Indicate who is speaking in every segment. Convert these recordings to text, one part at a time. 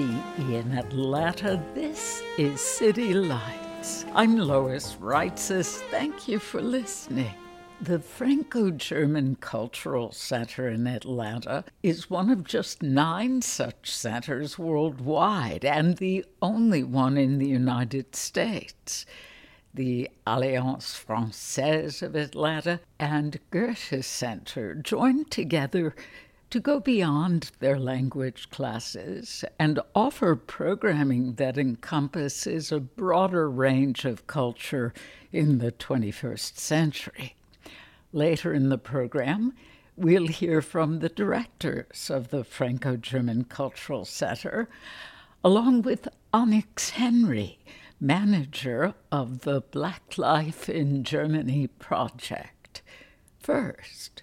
Speaker 1: WABE in Atlanta. This is City Lights. I'm Lois Reitzes. Thank you for listening. The Franco German Cultural Center in Atlanta is one of just nine such centers worldwide and the only one in the United States. The Alliance Francaise of Atlanta and Goethe Center joined together to go beyond their language classes and offer programming that encompasses a broader range of culture in the 21st century. Later in the program, we'll hear from the directors of the Franco German Cultural Center, along with Onyx Henry, manager of the Black Life in Germany project. First,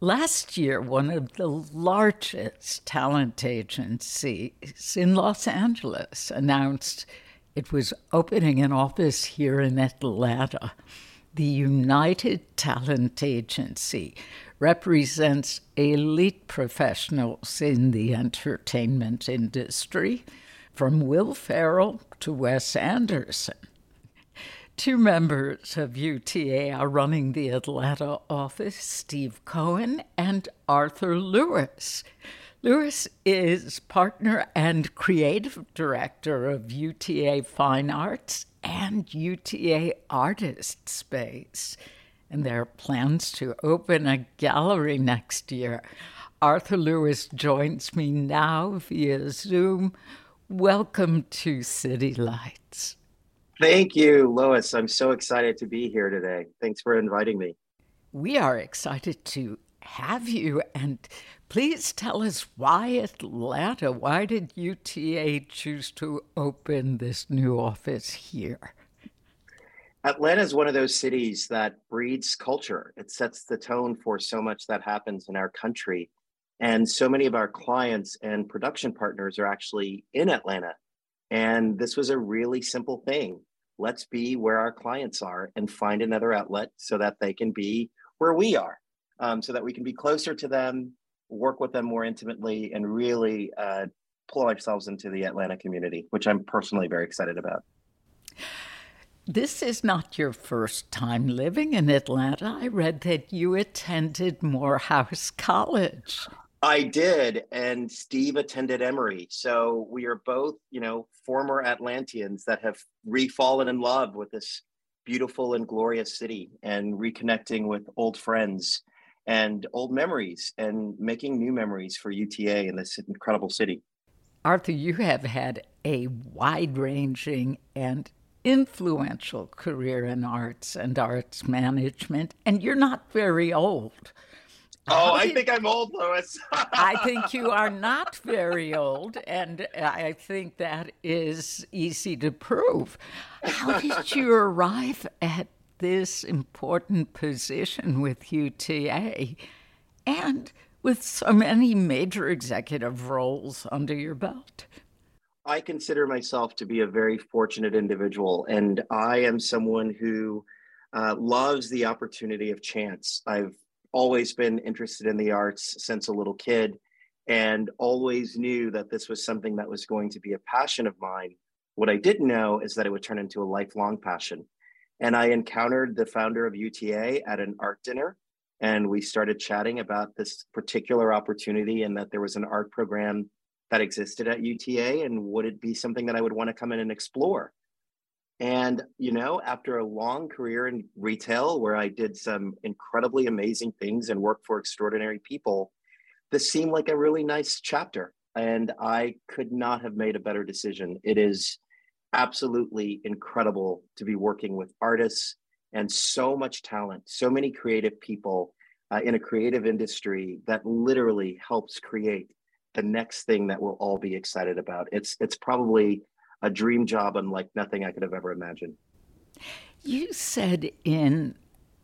Speaker 1: Last year, one of the largest talent agencies in Los Angeles announced it was opening an office here in Atlanta. The United Talent Agency represents elite professionals in the entertainment industry, from Will Ferrell to Wes Anderson. Two members of UTA are running the Atlanta office Steve Cohen and Arthur Lewis. Lewis is partner and creative director of UTA Fine Arts and UTA Artist Space. And there are plans to open a gallery next year. Arthur Lewis joins me now via Zoom. Welcome to City Lights.
Speaker 2: Thank you, Lois. I'm so excited to be here today. Thanks for inviting me.
Speaker 1: We are excited to have you. And please tell us why Atlanta? Why did UTA choose to open this new office here?
Speaker 2: Atlanta is one of those cities that breeds culture. It sets the tone for so much that happens in our country. And so many of our clients and production partners are actually in Atlanta. And this was a really simple thing. Let's be where our clients are and find another outlet so that they can be where we are, um, so that we can be closer to them, work with them more intimately, and really uh, pull ourselves into the Atlanta community, which I'm personally very excited about.
Speaker 1: This is not your first time living in Atlanta. I read that you attended Morehouse College.
Speaker 2: I did, and Steve attended Emory. So we are both, you know, former Atlanteans that have refallen in love with this beautiful and glorious city and reconnecting with old friends and old memories and making new memories for UTA in this incredible city.
Speaker 1: Arthur, you have had a wide ranging and influential career in arts and arts management, and you're not very old.
Speaker 2: Oh, I think I'm old, Lois.
Speaker 1: I think you are not very old, and I think that is easy to prove. How did you arrive at this important position with UTA and with so many major executive roles under your belt?
Speaker 2: I consider myself to be a very fortunate individual, and I am someone who uh, loves the opportunity of chance. I've always been interested in the arts since a little kid and always knew that this was something that was going to be a passion of mine. What I didn't know is that it would turn into a lifelong passion. And I encountered the founder of UTA at an art dinner. And we started chatting about this particular opportunity and that there was an art program that existed at UTA. And would it be something that I would want to come in and explore? And, you know, after a long career in retail where I did some incredibly amazing things and worked for extraordinary people, this seemed like a really nice chapter. And I could not have made a better decision. It is absolutely incredible to be working with artists and so much talent, so many creative people uh, in a creative industry that literally helps create the next thing that we'll all be excited about. It's it's probably a dream job unlike nothing I could have ever imagined.
Speaker 1: You said in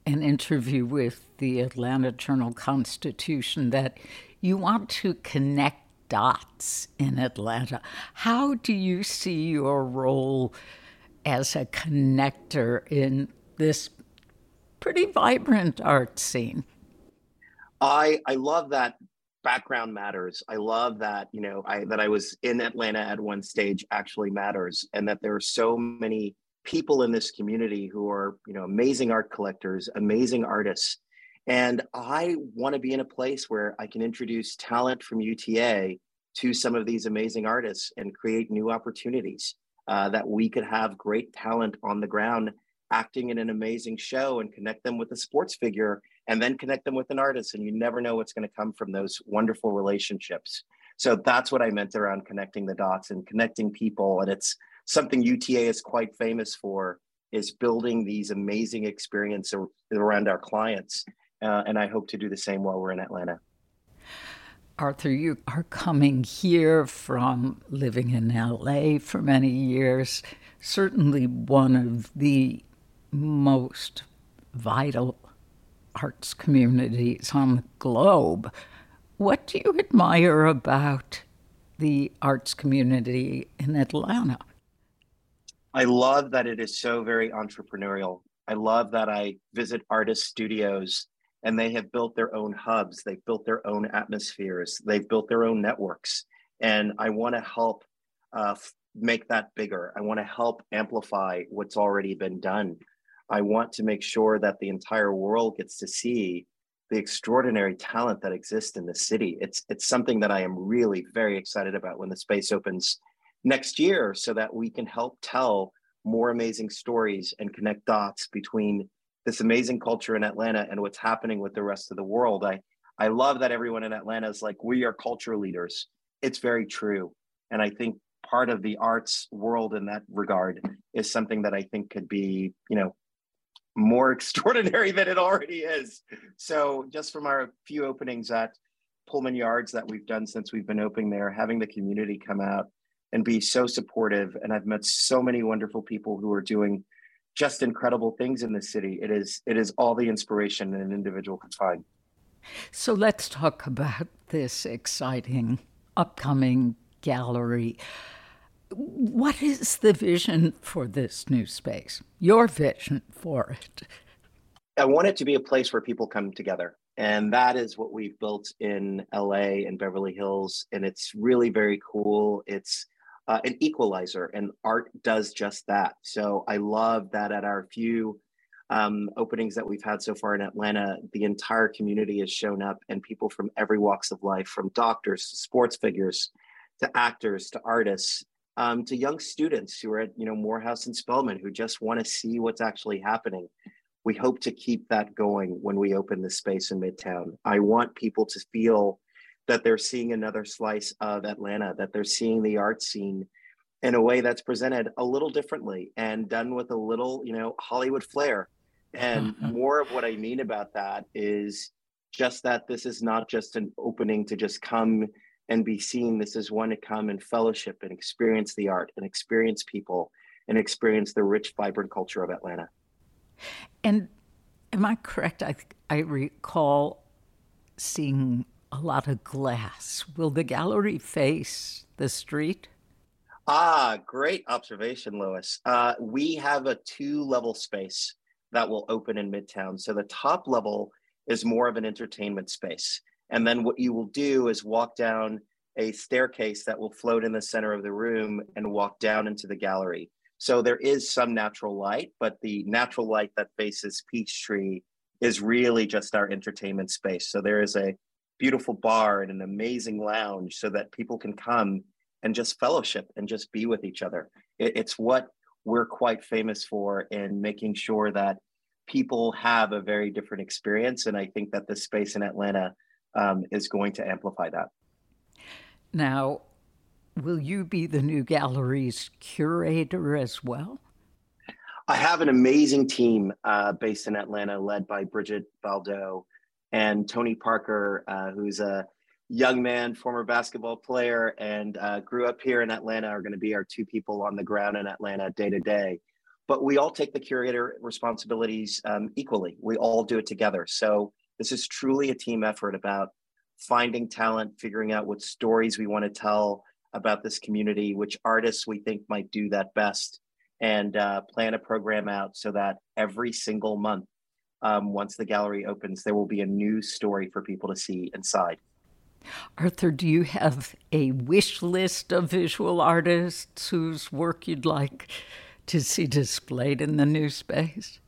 Speaker 1: an interview with the Atlanta Journal Constitution that you want to connect dots in Atlanta. How do you see your role as a connector in this pretty vibrant art scene?
Speaker 2: I I love that background matters. I love that, you know, I that I was in Atlanta at one stage actually matters and that there are so many people in this community who are, you know, amazing art collectors, amazing artists. And I want to be in a place where I can introduce talent from UTA to some of these amazing artists and create new opportunities uh, that we could have great talent on the ground acting in an amazing show and connect them with a sports figure and then connect them with an artist and you never know what's going to come from those wonderful relationships. So that's what i meant around connecting the dots and connecting people and it's something uta is quite famous for is building these amazing experiences around our clients uh, and i hope to do the same while we're in atlanta.
Speaker 1: Arthur, you are coming here from living in LA for many years, certainly one of the most vital arts communities on the globe. What do you admire about the arts community in Atlanta?
Speaker 2: I love that it is so very entrepreneurial. I love that I visit artist studios and they have built their own hubs, they've built their own atmospheres, they've built their own networks. And I want to help uh, make that bigger. I want to help amplify what's already been done. I want to make sure that the entire world gets to see the extraordinary talent that exists in the city. It's it's something that I am really very excited about when the space opens next year so that we can help tell more amazing stories and connect dots between this amazing culture in Atlanta and what's happening with the rest of the world. I I love that everyone in Atlanta is like we are culture leaders. It's very true. And I think part of the arts world in that regard is something that I think could be, you know, more extraordinary than it already is. So just from our few openings at Pullman Yards that we've done since we've been opening there, having the community come out and be so supportive. And I've met so many wonderful people who are doing just incredible things in the city. It is it is all the inspiration an individual can find.
Speaker 1: So let's talk about this exciting upcoming gallery. What is the vision for this new space? Your vision for it?
Speaker 2: I want it to be a place where people come together. And that is what we've built in LA and Beverly Hills. And it's really very cool. It's uh, an equalizer, and art does just that. So I love that at our few um, openings that we've had so far in Atlanta, the entire community has shown up, and people from every walks of life, from doctors to sports figures, to actors to artists, um, to young students who are at you know Morehouse and Spelman who just want to see what's actually happening. We hope to keep that going when we open this space in Midtown. I want people to feel that they're seeing another slice of Atlanta, that they're seeing the art scene in a way that's presented a little differently and done with a little, you know, Hollywood flair. And more of what I mean about that is just that this is not just an opening to just come and be seen. This is one to come and fellowship and experience the art and experience people and experience the rich, vibrant culture of Atlanta.
Speaker 1: And am I correct? I, I recall seeing a lot of glass. Will the gallery face the street?
Speaker 2: Ah, great observation, Lois. Uh, we have a two level space that will open in Midtown. So the top level is more of an entertainment space. And then what you will do is walk down a staircase that will float in the center of the room and walk down into the gallery. So there is some natural light, but the natural light that faces Peachtree is really just our entertainment space. So there is a beautiful bar and an amazing lounge so that people can come and just fellowship and just be with each other. It, it's what we're quite famous for in making sure that people have a very different experience. And I think that this space in Atlanta um, is going to amplify that.
Speaker 1: Now, Will you be the new gallery's curator as well?
Speaker 2: I have an amazing team uh, based in Atlanta, led by Bridget Baldo and Tony Parker, uh, who's a young man, former basketball player, and uh, grew up here in Atlanta. Are going to be our two people on the ground in Atlanta day to day. But we all take the curator responsibilities um, equally. We all do it together. So this is truly a team effort about finding talent, figuring out what stories we want to tell about this community, which artists we think might do that best, and uh, plan a program out so that every single month, um, once the gallery opens, there will be a new story for people to see inside.
Speaker 1: Arthur, do you have a wish list of visual artists whose work you'd like to see displayed in the new space?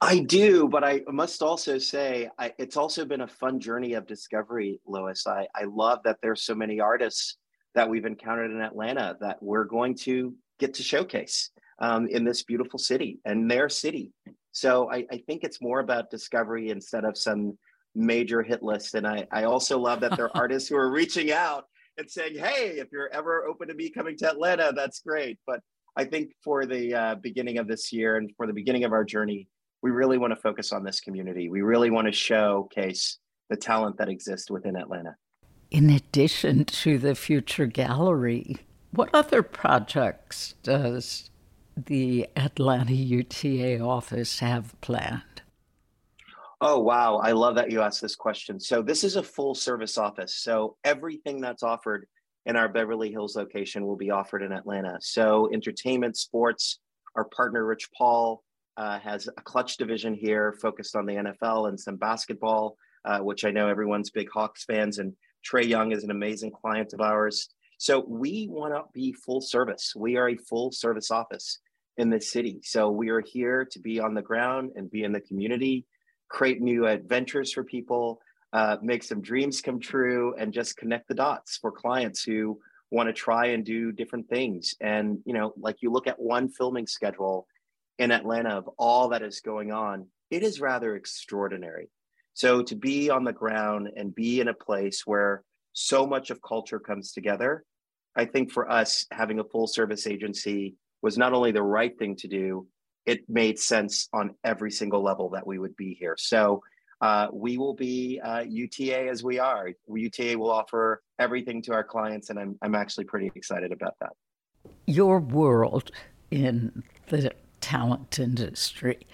Speaker 2: I do, but I must also say I, it's also been a fun journey of discovery, Lois. I, I love that there's so many artists that we've encountered in Atlanta that we're going to get to showcase um, in this beautiful city and their city. So I, I, think it's more about discovery instead of some major hit list. And I, I also love that there are artists who are reaching out and saying, hey, if you're ever open to me coming to Atlanta, that's great. But I think for the uh, beginning of this year and for the beginning of our journey, we really want to focus on this community. We really want to showcase the talent that exists within Atlanta.
Speaker 1: In addition to the future gallery, what other projects does the Atlanta UTA office have planned?
Speaker 2: Oh, wow. I love that you asked this question. So, this is a full service office. So, everything that's offered in our Beverly Hills location will be offered in Atlanta. So, entertainment, sports, our partner Rich Paul uh, has a Klutch division here focused on the NFL and some basketball, uh, which I know everyone's big Hawks fans. And Trae Young is an amazing client of ours. So we want to be full service. We are a full service office in this city. So we are here to be on the ground and be in the community, create new adventures for people, uh, make some dreams come true, and just connect the dots for clients who want to try and do different things. And, you know, like you look at one filming schedule in Atlanta of all that is going on, it is rather extraordinary. So to be on the ground and be in a place where so much of culture comes together, I think for us, having a full service agency was not only the right thing to do, it made sense on every single level that we would be here. So uh, we will be uh, UTA as we are. UTA will offer everything to our clients, and I'm, I'm actually pretty excited about that.
Speaker 1: Your world in the talent industry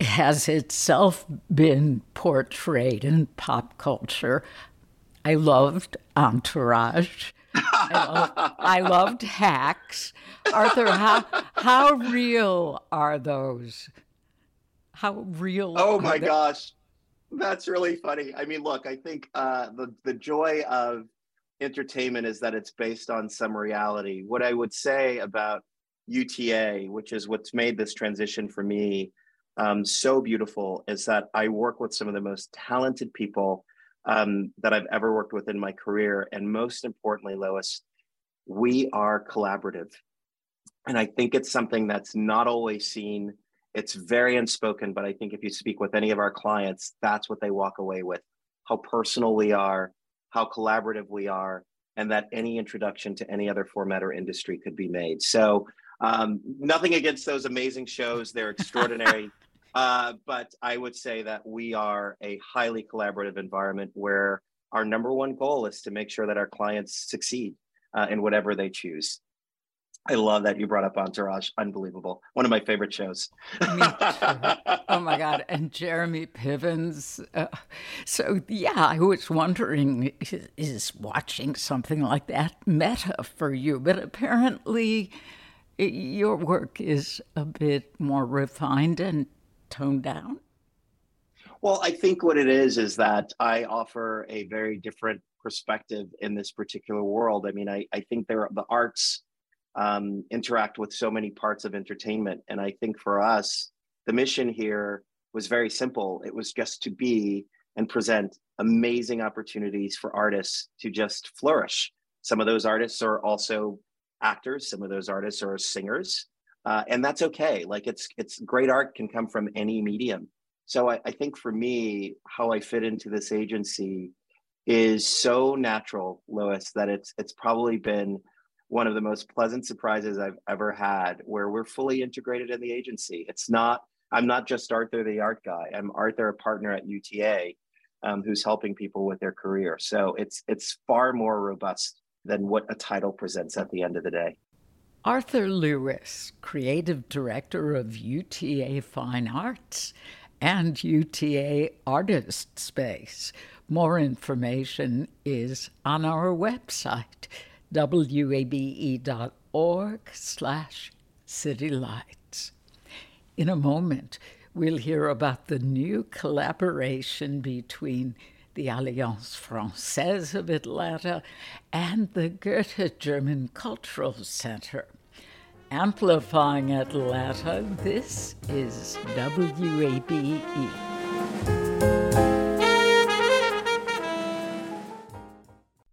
Speaker 1: has itself been portrayed in pop culture. I loved Entourage. I, loved, I loved Hacks. Arthur, how how real are those? How real?
Speaker 2: Oh my they? gosh, that's really funny. I mean, look, I think uh, the the joy of entertainment is that it's based on some reality. What I would say about UTA, which is what's made this transition for me um, so beautiful is that I work with some of the most talented people um, that I've ever worked with in my career. And most importantly, Lois, we are collaborative. And I think it's something that's not always seen. It's very unspoken, but I think if you speak with any of our clients, that's what they walk away with how personal we are, how collaborative we are, and that any introduction to any other format or industry could be made. So, um, nothing against those amazing shows, they're extraordinary. Uh, but I would say that we are a highly collaborative environment where our number one goal is to make sure that our clients succeed uh, in whatever they choose. I love that you brought up Entourage. Unbelievable. One of my favorite shows.
Speaker 1: oh my God. And Jeremy Pivens. Uh, so, yeah, I was wondering is, is watching something like that meta for you? But apparently, your work is a bit more refined and toned down?
Speaker 2: Well, I think what it is is that I offer a very different perspective in this particular world. I mean, I, I think there the arts um, interact with so many parts of entertainment. And I think for us, the mission here was very simple. It was just to be and present amazing opportunities for artists to just flourish. Some of those artists are also actors. Some of those artists are singers, uh, and that's okay. Like it's it's great art can come from any medium. So I, I think for me, how I fit into this agency is so natural, Lois, that it's it's probably been one of the most pleasant surprises I've ever had where we're fully integrated in the agency. It's not, I'm not just Arthur the art guy. I'm Arthur, a partner at UTA, um, who's helping people with their career. So it's it's far more robust than what a title presents at the end of the day.
Speaker 1: Arthur Lewis, creative director of UTA Fine Arts and UTA Artist Space. More information is on our website, wabe.org slash citylights. In a moment, we'll hear about the new collaboration between the Alliance Francaise of Atlanta and the Goethe German Cultural Center. Amplifying Atlanta, this is WABE.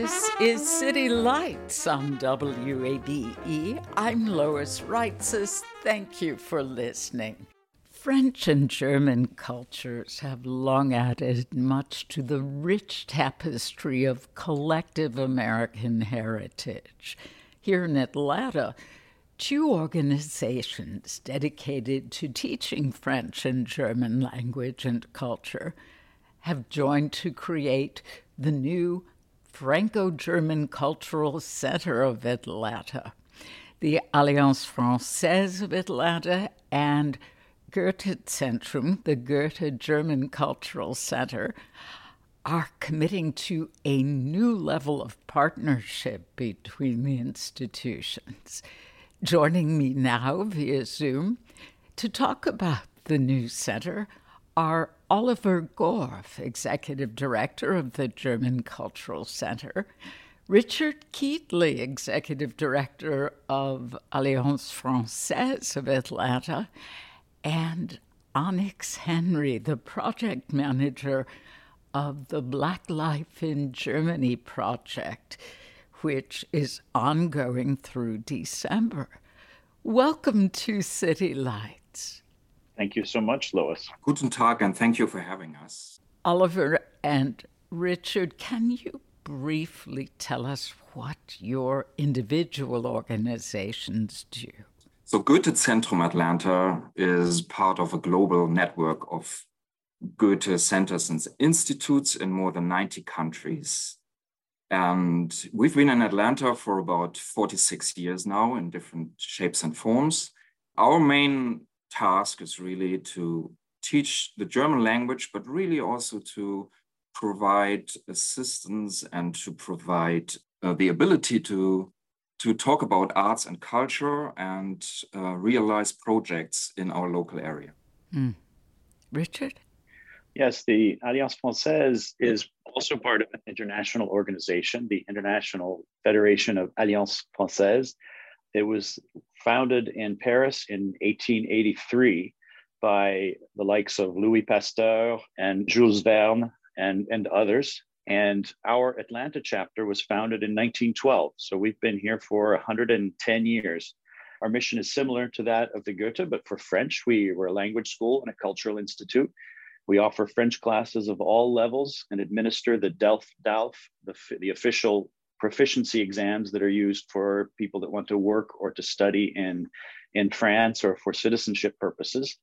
Speaker 1: This is City Lights on WABE. I'm Lois Reitzes. Thank you for listening. French and German cultures have long added much to the rich tapestry of collective American heritage. Here in Atlanta, two organizations dedicated to teaching French and German language and culture have joined to create the new Franco German Cultural Center of Atlanta, the Alliance Francaise of Atlanta, and Goethe Zentrum, the Goethe German Cultural Center, are committing to a new level of partnership between the institutions. Joining me now via Zoom to talk about the new center are Oliver Gorf, Executive Director of the German Cultural Center, Richard Keatley, Executive Director of Alliance Francaise of Atlanta, and Onyx Henry, the project manager of the Black Life in Germany project, which is ongoing through December. Welcome to City Lights.
Speaker 3: Thank you so much, Lois.
Speaker 4: Guten Tag, and thank you for having us.
Speaker 1: Oliver and Richard, can you briefly tell us what your individual organizations do?
Speaker 4: So, Goethe Zentrum Atlanta is part of a global network of Goethe centers and institutes in more than 90 countries. And we've been in Atlanta for about 46 years now in different shapes and forms. Our main task is really to teach the German language, but really also to provide assistance and to provide uh, the ability to to talk about arts and culture and uh, realize projects in our local area.
Speaker 1: Mm. Richard?
Speaker 3: Yes, the Alliance Francaise is also part of an international organization, the International Federation of Alliance Francaise, it was founded in Paris in 1883 by the likes of Louis Pasteur and Jules Verne and, and others. And our Atlanta chapter was founded in 1912. So we've been here for 110 years. Our mission is similar to that of the Goethe, but for French, we were a language school and a cultural institute. We offer French classes of all levels and administer the DELF DALF, the, the official proficiency exams that are used for people that want to work or to study in, in France or for citizenship purposes.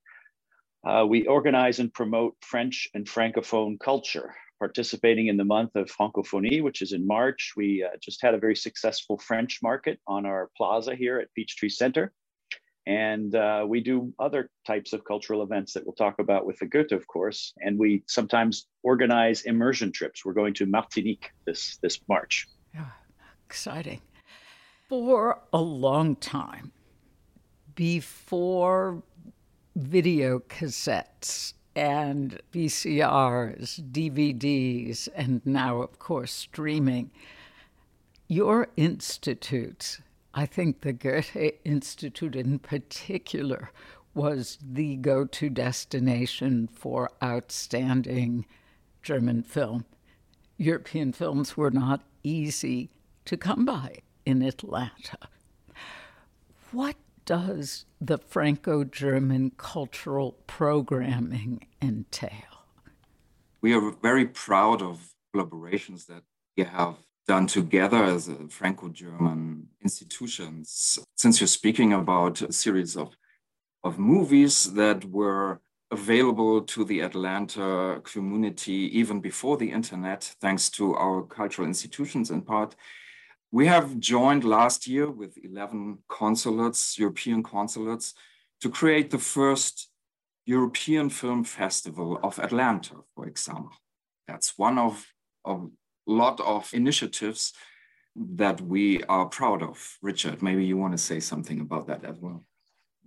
Speaker 3: Uh, we organize and promote French and Francophone culture, participating in the month of Francophonie, which is in March. We uh, just had a very successful French market on our plaza here at Peachtree Center. And uh, we do other types of cultural events that we'll talk about with the Goethe, of course. And we sometimes organize immersion trips. We're going to Martinique this, this March.
Speaker 1: Yeah, exciting. For a long time, before video cassettes and VCRs, DVDs, and now, of course, streaming, your institutes I think the Goethe Institute in particular was the go to destination for outstanding German film. European films were not easy to come by in Atlanta. What does the Franco German cultural programming entail?
Speaker 4: We are very proud of collaborations that we have done together as a Franco-German institutions. Since you're speaking about a series of, of movies that were available to the Atlanta community even before the internet, thanks to our cultural institutions in part, we have joined last year with 11 consulates, European consulates, to create the first European Film Festival of Atlanta, for example. That's one of, a lot of initiatives that we are proud of. Richard, maybe you want to say something about that as well.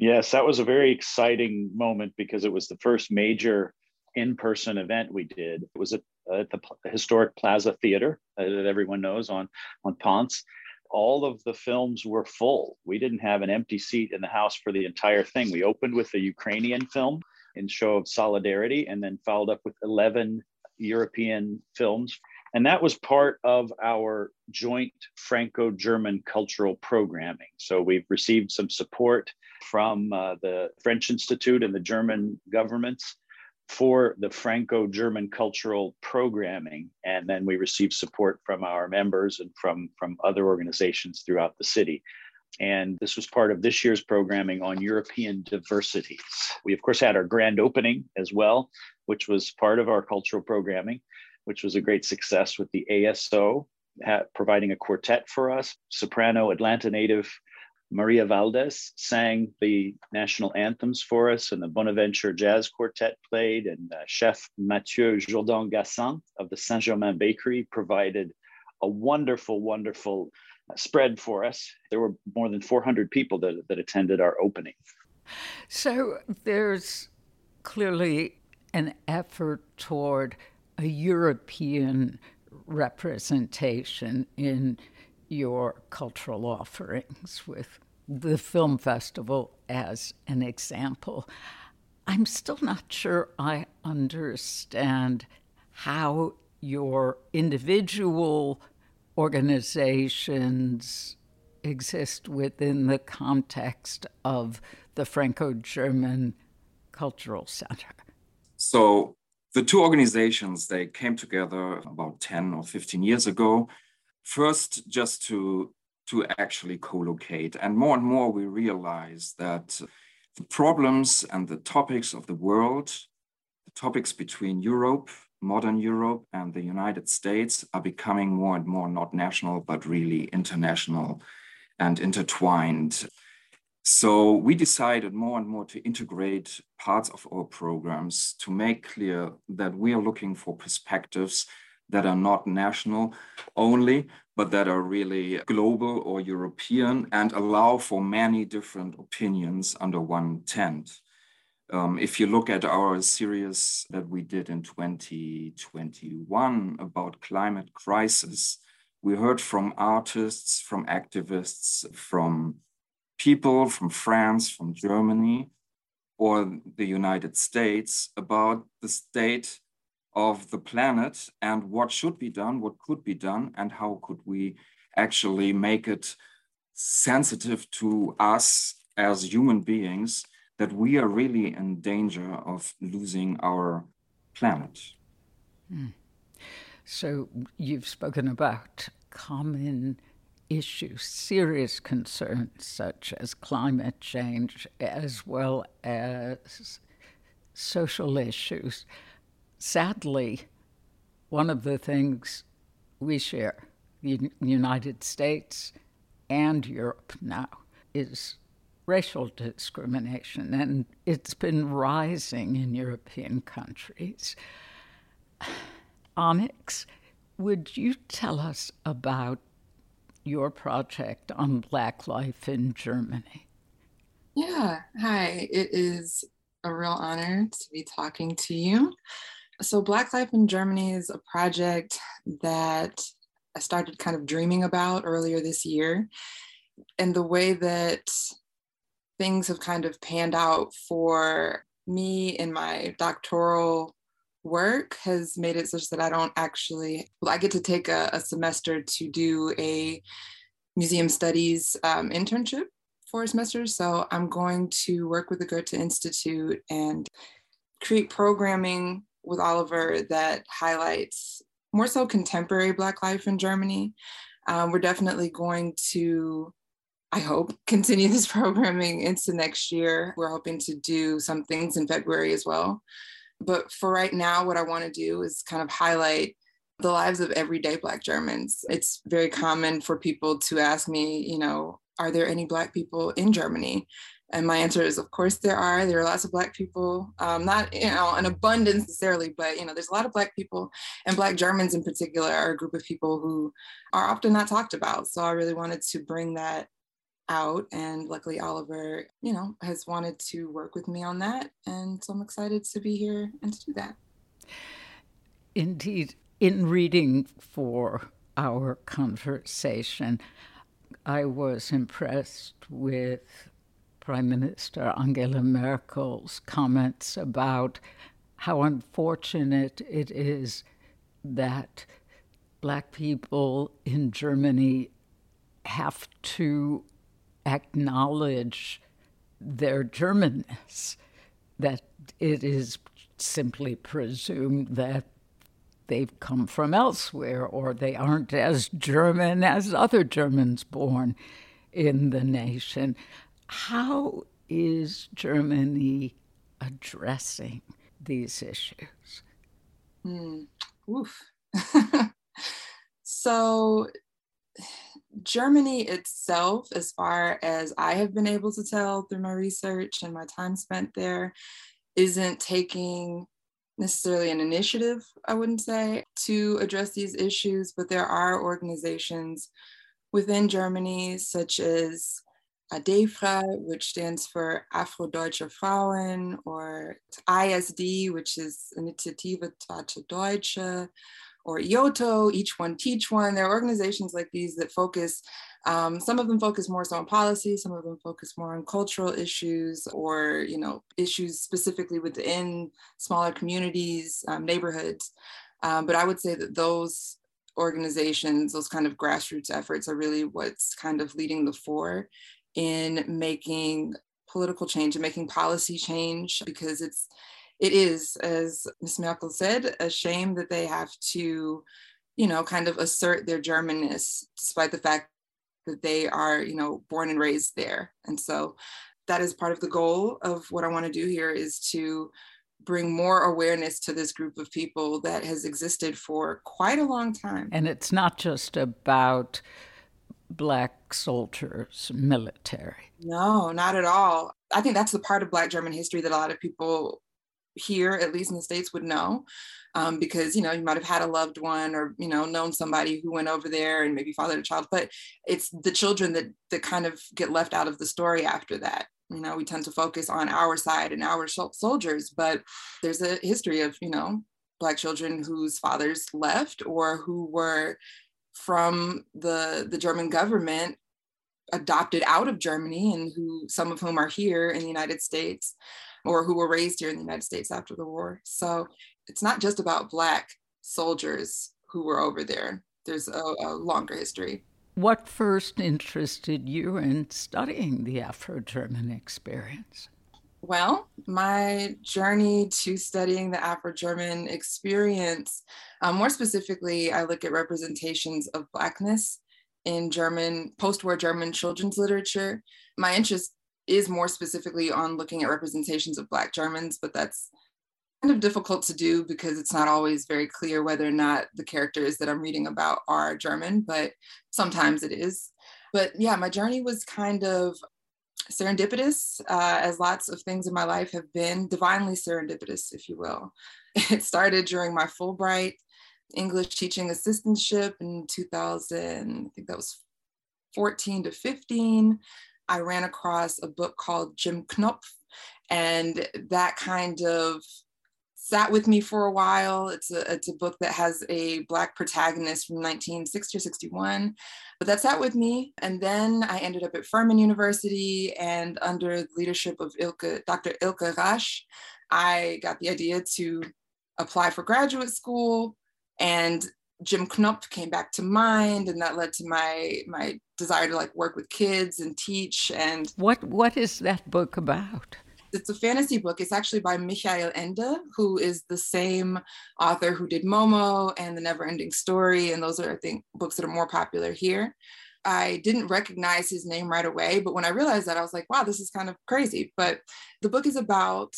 Speaker 3: Yes, that was a very exciting moment because it was the first major in-person event we did. It was at, at the historic Plaza Theater uh, that everyone knows on on Ponce. All of the films were full. We didn't have an empty seat in the house for the entire thing. We opened with a Ukrainian film in show of solidarity, and then followed up with 11 European films and that was part of our joint Franco German cultural programming. So we've received some support from uh, the French Institute and the German governments for the Franco German cultural programming. And then we received support from our members and from, from other organizations throughout the city. And this was part of this year's programming on European diversities. We, of course, had our grand opening as well, which was part of our cultural programming which was a great success with the ASO providing a quartet for us. Soprano Atlanta native Maria Valdez sang the national anthems for us, and the Bonaventure Jazz Quartet played, and uh, Chef Mathieu Jourdan Gassin of the Saint Germain Bakery provided a wonderful, wonderful uh, spread for us. There were more than 400 people that, that attended our opening.
Speaker 1: So there's clearly an effort toward a European representation in your cultural offerings, with the film festival as an example. I'm still not sure I understand how your individual organizations exist within the context of the Franco German Cultural Center.
Speaker 4: So, the two organizations, they came together about 10 or 15 years ago. First, just to, to actually co-locate. And more and more we realize that the problems and the topics of the world, the topics between Europe, modern Europe, and the United States are becoming more and more not national, but really international and intertwined. So we decided more and more to integrate parts of our programs to make clear that we are looking for perspectives that are not national only, but that are really global or European and allow for many different opinions under one tent. Um, if you look at our series that we did in 2021 about climate crisis, we heard from artists, from activists, from people from France, from Germany, or the United States about the state of the planet and what should be done, what could be done, and how could we actually make it sensitive to us as human beings that we are really in danger of losing our planet.
Speaker 1: Mm. So you've spoken about common issues, serious concerns such as climate change, as well as social issues. Sadly, one of the things we share, the United States and Europe now, is racial discrimination, and it's been rising in European countries. Onyx, would you tell us about your project on Black life in Germany?
Speaker 5: Yeah, hi. It is a real honor to be talking to you. So, Black Life in Germany is a project that I started kind of dreaming about earlier this year. And the way that things have kind of panned out for me in my doctoral work has made it such that I don't actually, well, I get to take a, a semester to do a museum studies um, internship for a semester. So I'm going to work with the Goethe Institute and create programming with Oliver that highlights more so contemporary Black life in Germany. Um, we're definitely going to, I hope, continue this programming into next year. We're hoping to do some things in February as well. But for right now, what I want to do is kind of highlight the lives of everyday Black Germans. It's very common for people to ask me, you know, are there any Black people in Germany? And my answer is, of course, there are. There are lots of Black people, um, not you know an abundance necessarily, but you know, there's a lot of Black people, and Black Germans in particular are a group of people who are often not talked about. So I really wanted to bring that out and luckily oliver you know has wanted to work with me on that and so i'm excited to be here and to do that.
Speaker 1: Indeed. In reading for our conversation i was impressed with prime minister angela merkel's comments about how unfortunate it is that black people in germany have to acknowledge their Germanness, that it is simply presumed that they've come from elsewhere or they aren't as German as other Germans born in the nation. How is Germany addressing these issues?
Speaker 5: Mm, so Germany itself, as far as I have been able to tell through my research and my time spent there, isn't taking necessarily an initiative, I wouldn't say, to address these issues, but there are organizations within Germany, such as ADEFRA, which stands for Afrodeutsche Frauen, or ISD, which is Initiative Deutsche Deutsche, or EOTO, Each One Teach One. There are organizations like these that focus, um, some of them focus more so on policy, some of them focus more on cultural issues or, you know, issues specifically within smaller communities, um, neighborhoods. Um, but I would say that those organizations, those kind of grassroots efforts are really what's kind of leading the fore in making political change and making policy change because it's it is, as Ms. Merkel said, a shame that they have to, you know, kind of assert their Germanness despite the fact that they are, you know, born and raised there. And so that is part of the goal of what I want to do here is to bring more awareness to this group of people that has existed for quite a long time.
Speaker 1: And it's not just about black soldiers, military.
Speaker 5: No, not at all. I think that's the part of black German history that a lot of people here, at least in the States, would know. Um, because you know you might have had a loved one or you know known somebody who went over there and maybe fathered a child but it's the children that that kind of get left out of the story after that you know we tend to focus on our side and our soldiers but there's a history of you know black children whose fathers left or who were from the the german government adopted out of germany and who some of whom are here in the united states or who were raised here in the United States after the war. So it's not just about Black soldiers who were over there, there's a, a longer history.
Speaker 1: What first interested you in studying the Afro German experience?
Speaker 5: Well, my journey to studying the Afro German experience, um, more specifically, I look at representations of Blackness in German, post war German children's literature. My interest is more specifically on looking at representations of Black Germans, but that's kind of difficult to do because it's not always very clear whether or not the characters that I'm reading about are German, but sometimes it is. But yeah, my journey was kind of serendipitous, uh, as lots of things in my life have been divinely serendipitous, if you will. It started during my Fulbright English teaching assistantship in 2000, I think that was 14 to 15. I ran across a book called Jim Knopf, and that kind of sat with me for a while. It's a, it's a book that has a Black protagonist from 1960 or 61, but that sat with me. And then I ended up at Furman University and under the leadership of Ilke, Dr. Ilka Rasch, I got the idea to apply for graduate school and Jim Knopf came back to mind and that led to my my desire to like work with kids and teach and
Speaker 1: what what is that book about
Speaker 5: it's a fantasy book. It's actually by Michael Ende, who is the same author who did Momo and The Never Ending Story. And those are, I think, books that are more popular here. I didn't recognize his name right away, but when I realized that, I was like, wow, this is kind of crazy. But the book is about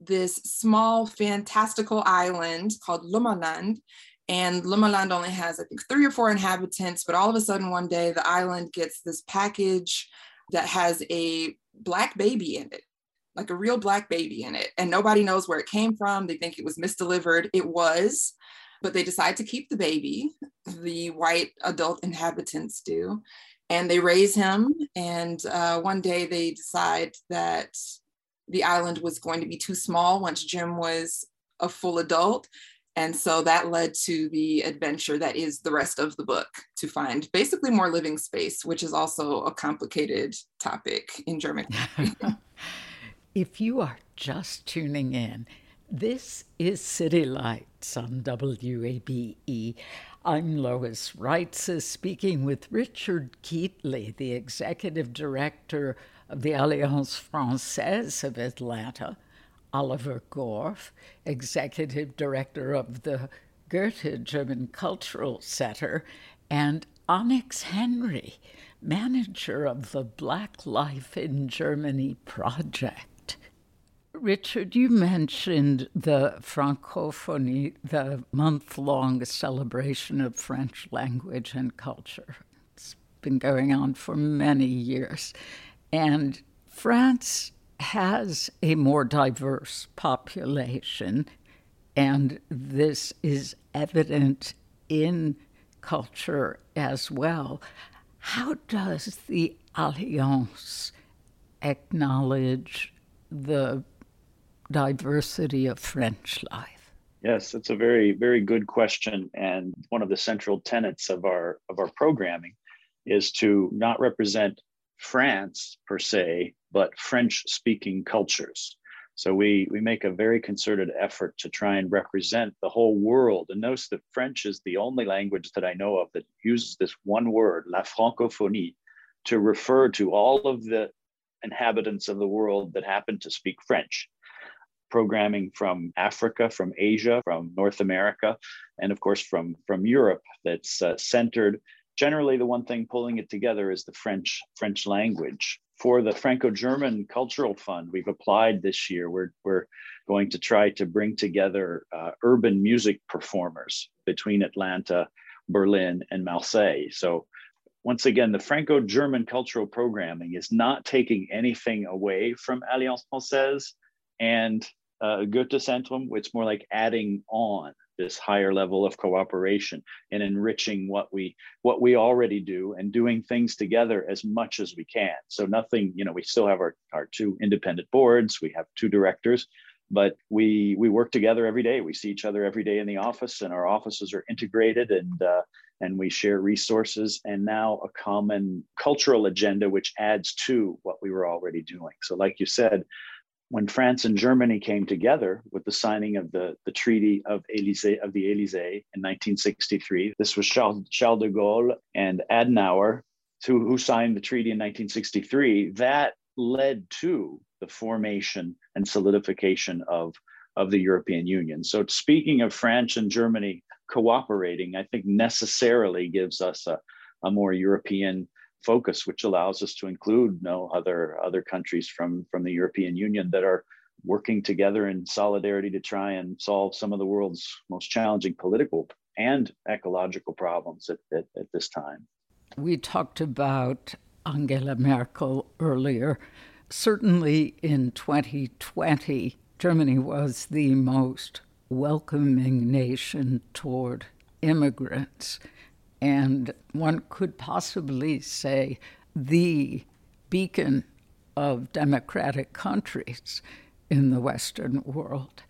Speaker 5: this small, fantastical island called Lummerland. And Lummerland only has, I think, three or four inhabitants, but all of a sudden, one day, the island gets this package that has a black baby in it like a real black baby in it. And nobody knows where it came from. They think it was misdelivered. It was, but they decide to keep the baby. The white adult inhabitants do. And they raise him. And uh, one day they decide that the island was going to be too small once Jim was a full adult. And so that led to the adventure that is the rest of the book to find basically more living space, which is also a complicated topic in German.
Speaker 1: If you are just tuning in, this is City Lights on WABE. I'm Lois Reitzes speaking with Richard Keatley, the executive director of the Alliance Francaise of Atlanta, Oliver Gorf, executive director of the Goethe German Cultural Center, and Onyx Henry, manager of the Black Life in Germany project. Richard, you mentioned the Francophonie, the month long celebration of French language and culture. It's been going on for many years. And France has a more diverse population, and this is evident in culture as well. How does the Alliance acknowledge the diversity of French life?
Speaker 3: Yes, it's a very, very good question. And one of the central tenets of our of our programming is to not represent France per se, but French speaking cultures. So we, we make a very concerted effort to try and represent the whole world. And notice that French is the only language that I know of that uses this one word, la francophonie, to refer to all of the inhabitants of the world that happen to speak French programming from Africa, from Asia, from North America, and of course from, from Europe that's uh, centered. Generally, the one thing pulling it together is the French, French language. For the Franco-German Cultural Fund, we've applied this year. We're, we're going to try to bring together uh, urban music performers between Atlanta, Berlin, and Marseille. So once again, the Franco German cultural programming is not taking anything away from Alliance Francaise and uh, Goethe Zentrum, it's more like adding on this higher level of cooperation and enriching what we what we already do and doing things together as much as we can. So nothing you know we still have our, our two independent boards we have two directors but we we work together every day. We see each other every day in the office and our offices are integrated and uh, and we share resources and now a common cultural agenda which adds to what we were already doing. So like you said when France and Germany came together with the signing of the, the Treaty of Elysee of the Elysee in 1963, this was Charles, Charles de Gaulle and Adenauer who, who signed the treaty in 1963. That led to the formation and solidification of, of the European Union. So, speaking of France and Germany cooperating, I think necessarily gives us a, a more European focus, which allows us to include you no other other countries from from the European Union that are working together in solidarity to try and solve some of the world's most challenging political and ecological problems at, at, at this time.
Speaker 1: We talked about Angela Merkel earlier. Certainly in 2020, Germany was the most welcoming nation toward immigrants. And one could possibly say the beacon of democratic countries in the Western world.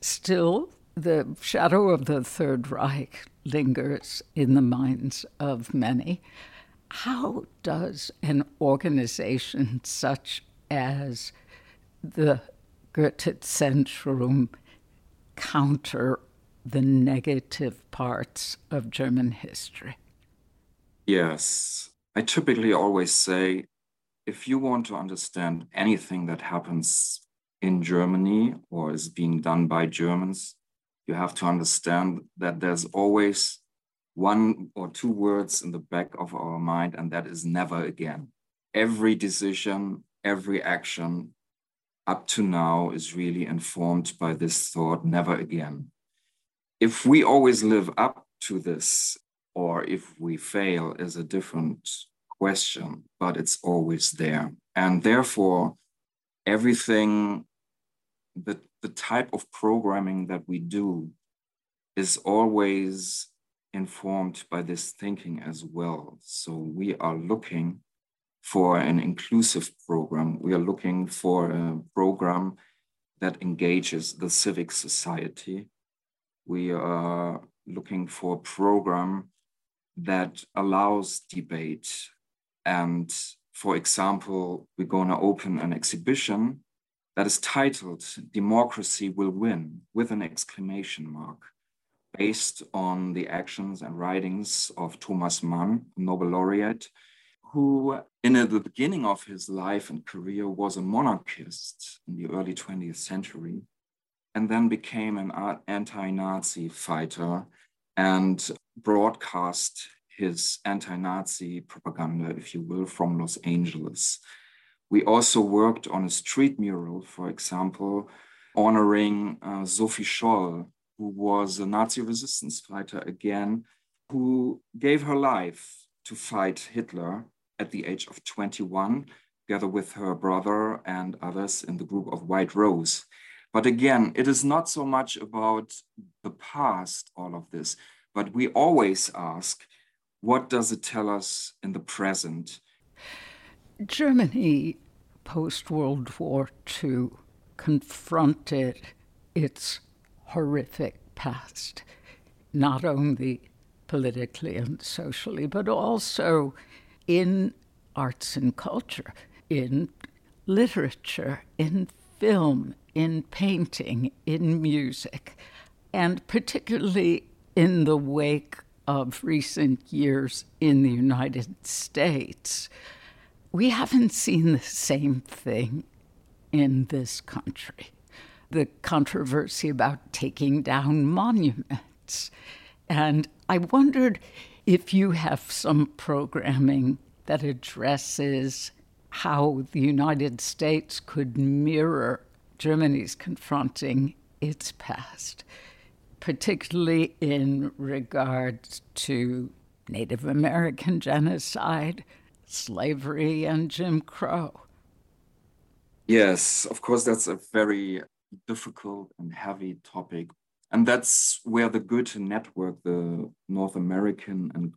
Speaker 1: Still, the shadow of the Third Reich lingers in the minds of many. How does an organization such as the Goethe Zentrum counter the negative parts of German history?
Speaker 4: Yes. I typically always say if you want to understand anything that happens in Germany or is being done by Germans, you have to understand that there's always one or two words in the back of our mind, and that is never again. Every decision, every action up to now is really informed by this thought never again. If we always live up to this, or if we fail, is a different question, but it's always there. And therefore, everything the, the type of programming that we do is always informed by this thinking as well. So we are looking for an inclusive program. We are looking for a program that engages the civic society. We are looking for a program that allows debate. And for example, we're going to open an exhibition that is titled Democracy Will Win with an exclamation mark, based on the actions and writings of Thomas Mann, Nobel laureate, who in the beginning of his life and career was a monarchist in the early 20th century, and then became an anti-Nazi fighter and broadcast his anti-Nazi propaganda, if you will, from Los Angeles. We also worked on a street mural, for example, honoring uh, Sophie Scholl, who was a Nazi resistance fighter again, who gave her life to fight Hitler at the age of 21, together with her brother and others in the group of White Rose. But again, it is not so much about the past, all of this, but we always ask, what does it tell us in the present?
Speaker 1: Germany, post World War II, confronted its horrific past, not only politically and socially, but also in arts and culture, in literature, in film, in painting, in music, and particularly in the wake of recent years in the United States we haven't seen the same thing in this country. The controversy about taking down monuments. And I wondered if you have some programming that addresses how the United States could mirror Germany's confronting its past, particularly in regard to Native American genocide, slavery and Jim Crow.
Speaker 4: Yes, of course, that's a very difficult and heavy topic. And that's where the Goethe network, the North American and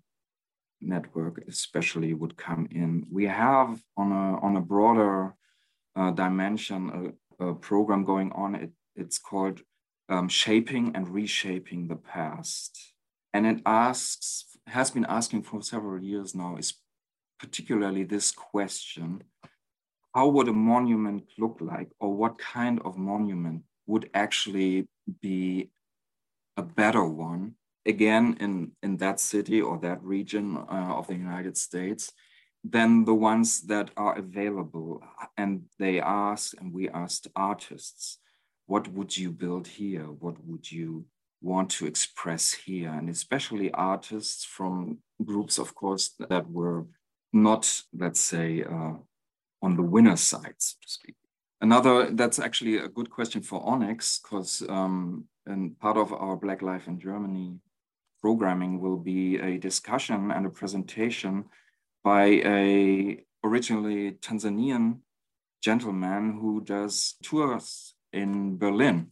Speaker 4: network especially would come in. We have on a, on a broader uh, dimension a, program going on. It, it's called um, Shaping and Reshaping the Past. And it asks, has been asking for several years now, is particularly this question how would a monument look like, or what kind of monument would actually be a better one, again, in, in that city or that region uh, of the United States? Than the ones that are available. And they asked, and we asked artists, what would you build here? What would you want to express here? And especially artists from groups, of course, that were not, let's say, uh, on the winner side, so to speak. Another, that's actually a good question for Onyx, because um, and part of our Black Life in Germany programming will be a discussion and a presentation by a originally Tanzanian gentleman who does tours in Berlin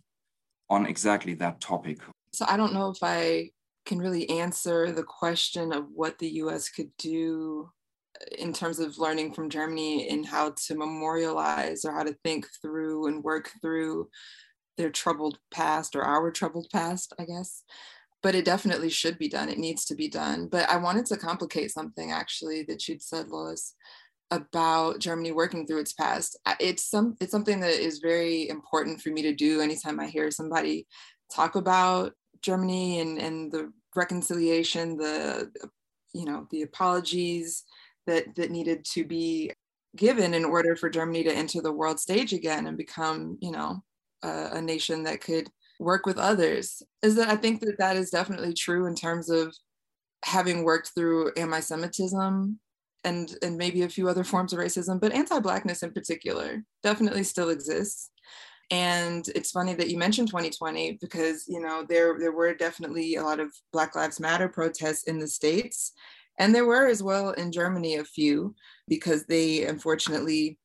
Speaker 4: on exactly that topic.
Speaker 5: So I don't know if I can really answer the question of what the US could do in terms of learning from Germany and how to memorialize or how to think through and work through their troubled past or our troubled past, I guess. But it definitely should be done. It needs to be done. But I wanted to complicate something actually that you'd said, Lois, about Germany working through its past. It's some it's something that is very important for me to do anytime I hear somebody talk about Germany and, and the reconciliation, the you know, the apologies, that that needed to be given in order for Germany to enter the world stage again and become, you know, a, a nation that could work with others. Is that I think that that is definitely true in terms of having worked through anti-Semitism and and maybe a few other forms of racism, but anti-blackness in particular definitely still exists. And it's funny that you mentioned 2020 because you know there there were definitely a lot of Black Lives Matter protests in the states and there were as well in Germany a few because they unfortunately,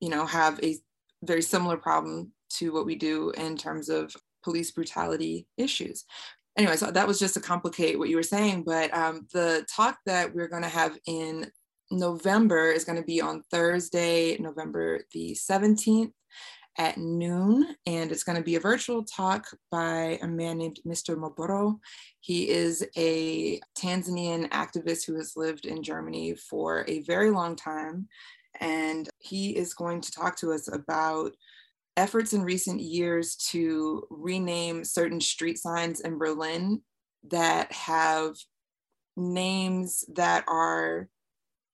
Speaker 5: you know, have a very similar problem to what we do in terms of police brutality issues. Anyway, so that was just to complicate what you were saying. But um, the talk that we're going to have in November is going to be on Thursday, November the 17th at noon, and it's going to be a virtual talk by a man named Mr. Mboro. He is a Tanzanian activist who has lived in Germany for a very long time, and he is going to talk to us about efforts in recent years to rename certain street signs in Berlin that have names that are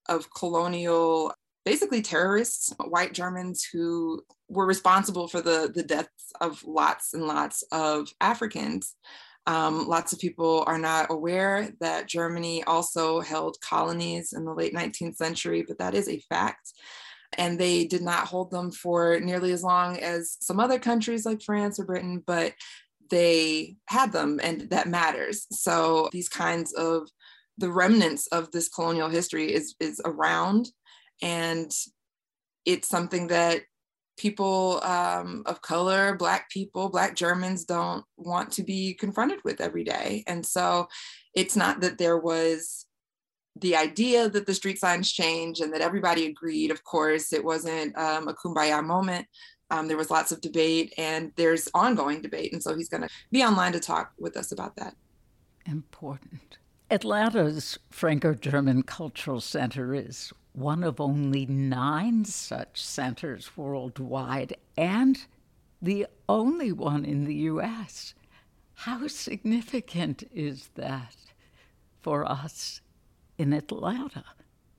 Speaker 5: of colonial basically terrorists, white Germans who were responsible for the, the deaths of lots and lots of Africans. Um, lots of people are not aware that Germany also held colonies in the late 19th century, but that is a fact. And they did not hold them for nearly as long as some other countries like France or Britain, but they had them, and that matters. So these kinds of the remnants of this colonial history is is around and it's something that people um, of color, Black people, Black Germans don't want to be confronted with every day. And so it's not that there was the idea that the street signs change and that everybody agreed. Of course, it wasn't um, a kumbaya moment. Um, there was lots of debate and there's ongoing debate. And so he's going to be online to talk with us about that.
Speaker 1: Important. Atlanta's Franco German Cultural Center is one of only nine such centers worldwide and the only one in the U.S. How significant is that for us in Atlanta?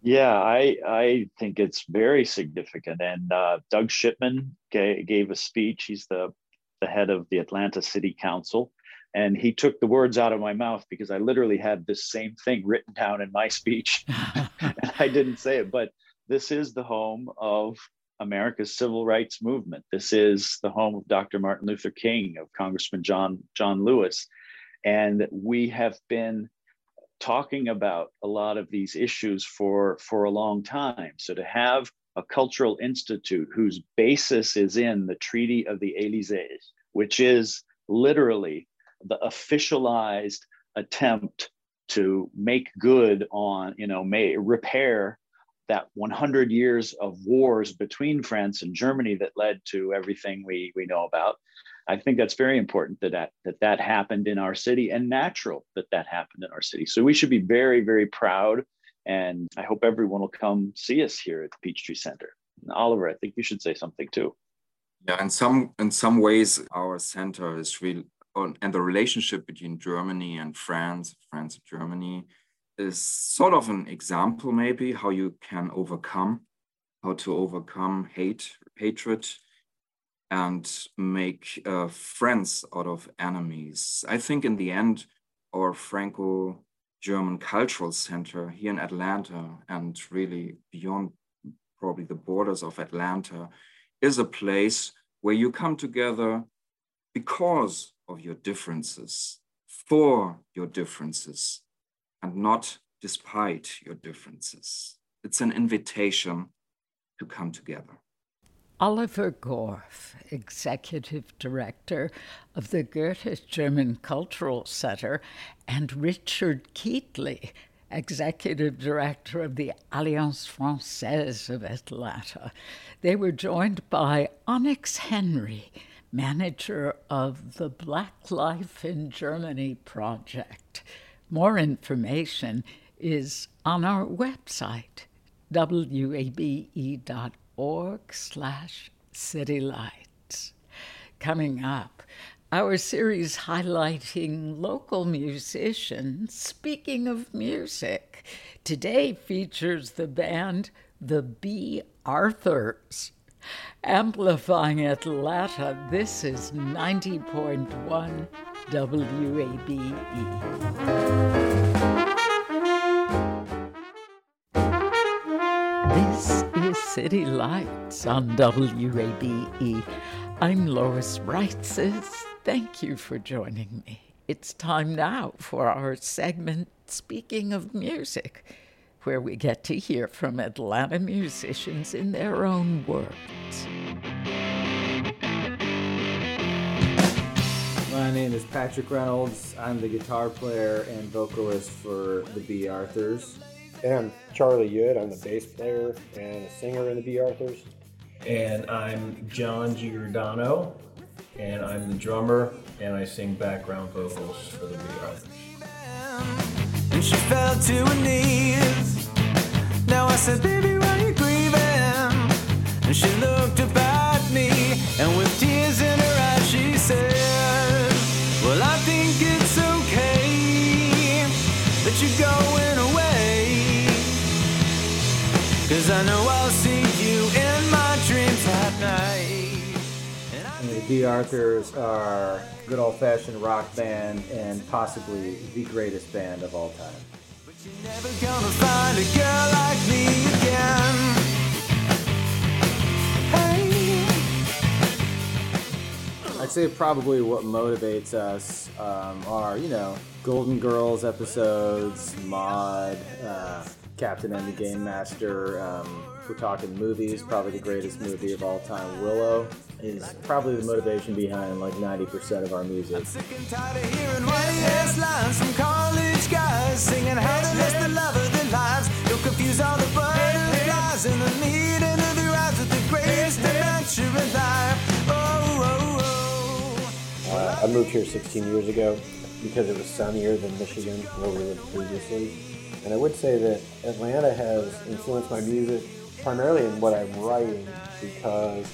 Speaker 3: Yeah, I I think it's very significant. And uh, Doug Shipman gave, gave a speech. He's the the head of the Atlanta City Council, and he took the words out of my mouth because I literally had this same thing written down in my speech. and I didn't say it, but this is the home of America's civil rights movement. This is the home of Dr. Martin Luther King, of Congressman John John Lewis, and we have been talking about a lot of these issues for for a long time. So to have a cultural institute whose basis is in the Treaty of the Elysee, which is literally the officialized attempt to make good on, you know, may repair that 100 years of wars between France and Germany that led to everything we, we know about. I think that's very important that, that that that happened in our city and natural that that happened in our city. So we should be very, very proud. And I hope everyone will come see us here at the Peachtree Center. And Oliver, I think you should say something too.
Speaker 4: Yeah, in some in some ways, our center is really and the relationship between Germany and France, France and Germany, is sort of an example, maybe, how you can overcome, how to overcome hate, hatred, and make uh, friends out of enemies. I think in the end, our Franco German Cultural Center here in Atlanta and really beyond probably the borders of Atlanta is a place where you come together because of your differences, for your differences, and not despite your differences. It's an invitation to come together.
Speaker 1: Oliver Gorf, Executive Director of the Goethe German Cultural Center, and Richard Keatley, Executive Director of the Alliance Francaise of Atlanta. They were joined by Onyx Henry, manager of the Black Life in Germany project. More information is on our website, wabe.org org slash citylights. Coming up, our series highlighting local musicians. Speaking of music, today features the band The B. Arthurs. Amplifying Atlanta, this is 90.1 WABE. This is City Lights on WABE. I'm Lois Reitzes. Thank you for joining me. It's time now for our segment, Speaking of Music, where we get to hear from Atlanta musicians in their own words.
Speaker 6: My name is Patrick Reynolds. I'm the guitar player and vocalist for the B. Arthurs.
Speaker 7: And I'm Charlie Yud. I'm the bass player and a singer in the B. Arthurs.
Speaker 8: And I'm John Giordano, and I'm the drummer, and I sing background vocals for the B. Arthurs. And she fell to her knees. Now I said, baby, why are you grieving? And she looked up at me, and with tears in her eyes, she said, Well, I think it's okay that you're going Cause I know I'll see you in my dreams at night.
Speaker 6: And the B. Arthurs are a good old fashioned rock band and possibly the greatest band of all time. But you're never gonna find a girl like me again. Say probably what motivates us um, are, you know, Golden Girls episodes, Mod, uh, Captain and the Game Master. Um, we're talking movies, probably the greatest movie of all time. Willow is probably the motivation behind like 90% of our music. I'm sick and tired of hearing lines from college guys singing how to the love of their lives. You'll confuse all the butterflies in the of the greatest adventure in life.
Speaker 7: I moved here 16 years ago because it was sunnier than Michigan, where we lived previously. And I would say that Atlanta has influenced my music primarily in what I'm writing because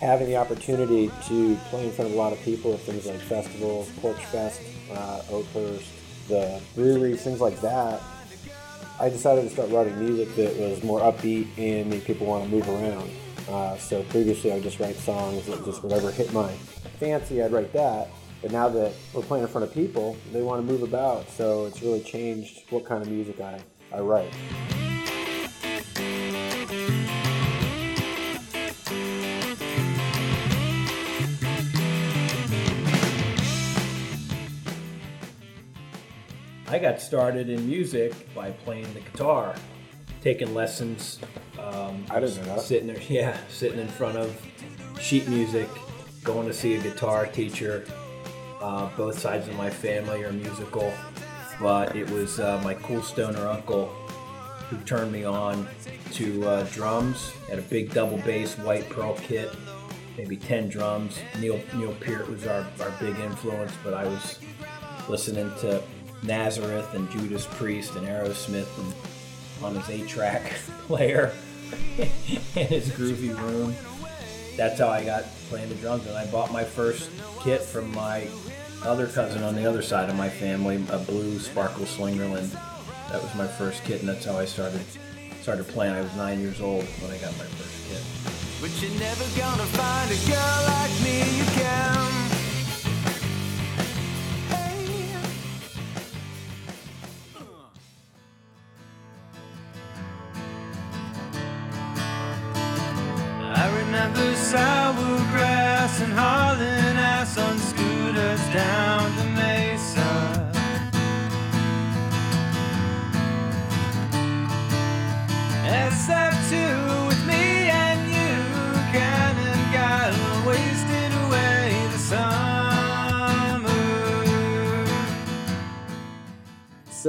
Speaker 7: having the opportunity to play in front of a lot of people at things like festivals, Porch Fest, uh, Oakhurst, the breweries, things like that, I decided to start writing music that was more upbeat and made people want to move around. Uh, so previously I would just write songs that just whatever hit my fancy, I'd write that. But now that we're playing in front of people, they want to move about. So it's really changed what kind of music I, I write.
Speaker 8: I got started in music by playing the guitar, taking lessons.
Speaker 7: Um, I didn't know that.
Speaker 8: Sitting there, yeah, sitting in front of sheet music, going to see a guitar teacher, uh, both sides of my family are musical, but it was uh, my cool stoner uncle who turned me on to uh, drums. Had a big double bass white pearl kit, maybe 10 drums. Neil, Neil Peart was our, our big influence, but I was listening to Nazareth and Judas Priest and Aerosmith and on his eight track player in his groovy room. That's how I got playing the drums, and I bought my first kit from my other cousin on the other side of my family, a blue Sparkle Slingerland That was my first kit, and that's how I started started playing. I was nine years old when I got my first kit. But you're never gonna find a girl like me again.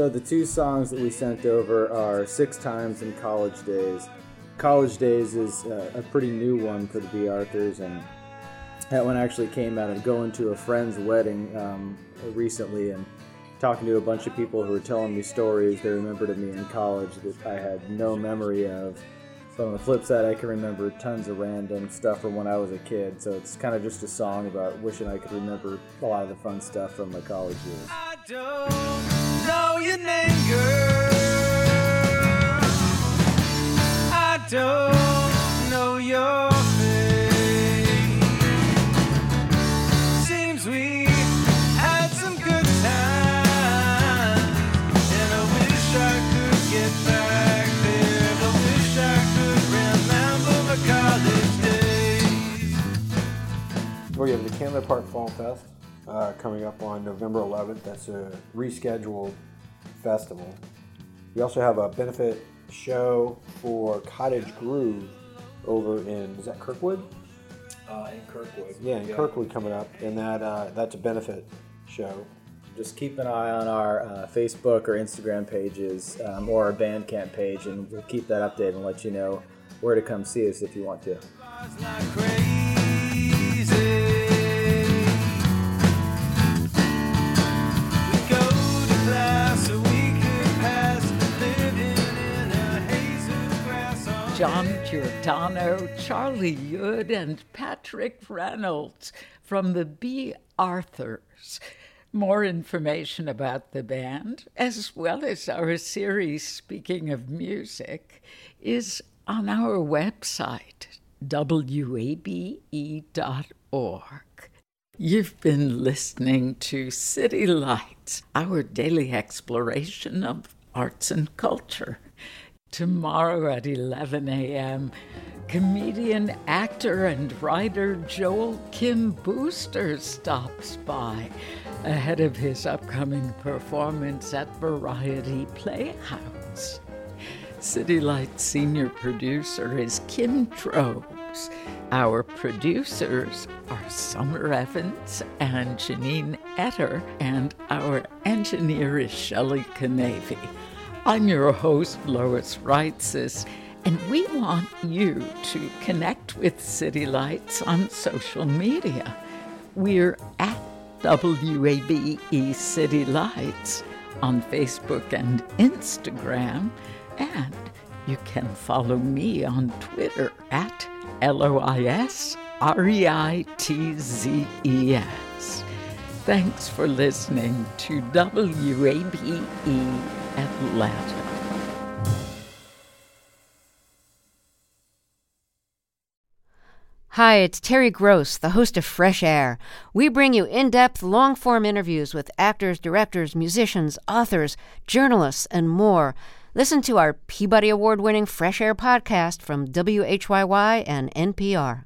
Speaker 6: So the two songs that we sent over are Six Times and College Days. College Days is uh, a pretty new one for the B. Arthurs, and that one actually came out of going to a friend's wedding um, recently and talking to a bunch of people who were telling me stories they remembered of me in college that I had no memory of. But on the flip side, I can remember tons of random stuff from when I was a kid. So it's kind of just a song about wishing I could remember a lot of the fun stuff from my college years.
Speaker 9: College days.
Speaker 7: We have the Candler Park Fall Fest uh, coming up on November 11th. That's a rescheduled festival. We also have a benefit show for Cottage Groove over in is that Kirkwood?
Speaker 8: Uh, in Kirkwood.
Speaker 7: Yeah, in Kirkwood coming up, and that uh, that's a benefit show.
Speaker 6: Just keep an eye on our uh, Facebook or Instagram pages um, or our Bandcamp page, and we'll keep that updated and let you know where to come see us if you want to.
Speaker 1: John Giordano, Charlie Yood, and Patrick Reynolds from the B. Arthurs. More information about the band, as well as our series Speaking of Music, is on our website, wabe.org. You've been listening to City Lights, our daily exploration of arts and culture. Tomorrow at 11 a.m., comedian, actor, and writer Joel Kim Booster stops by ahead of his upcoming performance at Variety Playhouse. City Lights senior producer is Kim Trobes. Our producers are Summer Evans and Janine Etter, and our engineer is Shelley Canavy. I'm your host, Lois Reitzes, and we want you to connect with City Lights on social media. We're at WABE City Lights on Facebook and Instagram, and you can follow me on Twitter at L O I S R E I T Z E S. Thanks for listening to WABE Atlanta.
Speaker 10: Hi, it's Terry Gross, the host of Fresh Air. We bring you in depth, long form interviews with actors, directors, musicians, authors, journalists, and more. Listen to our Peabody Award winning Fresh Air podcast from WHYY and NPR.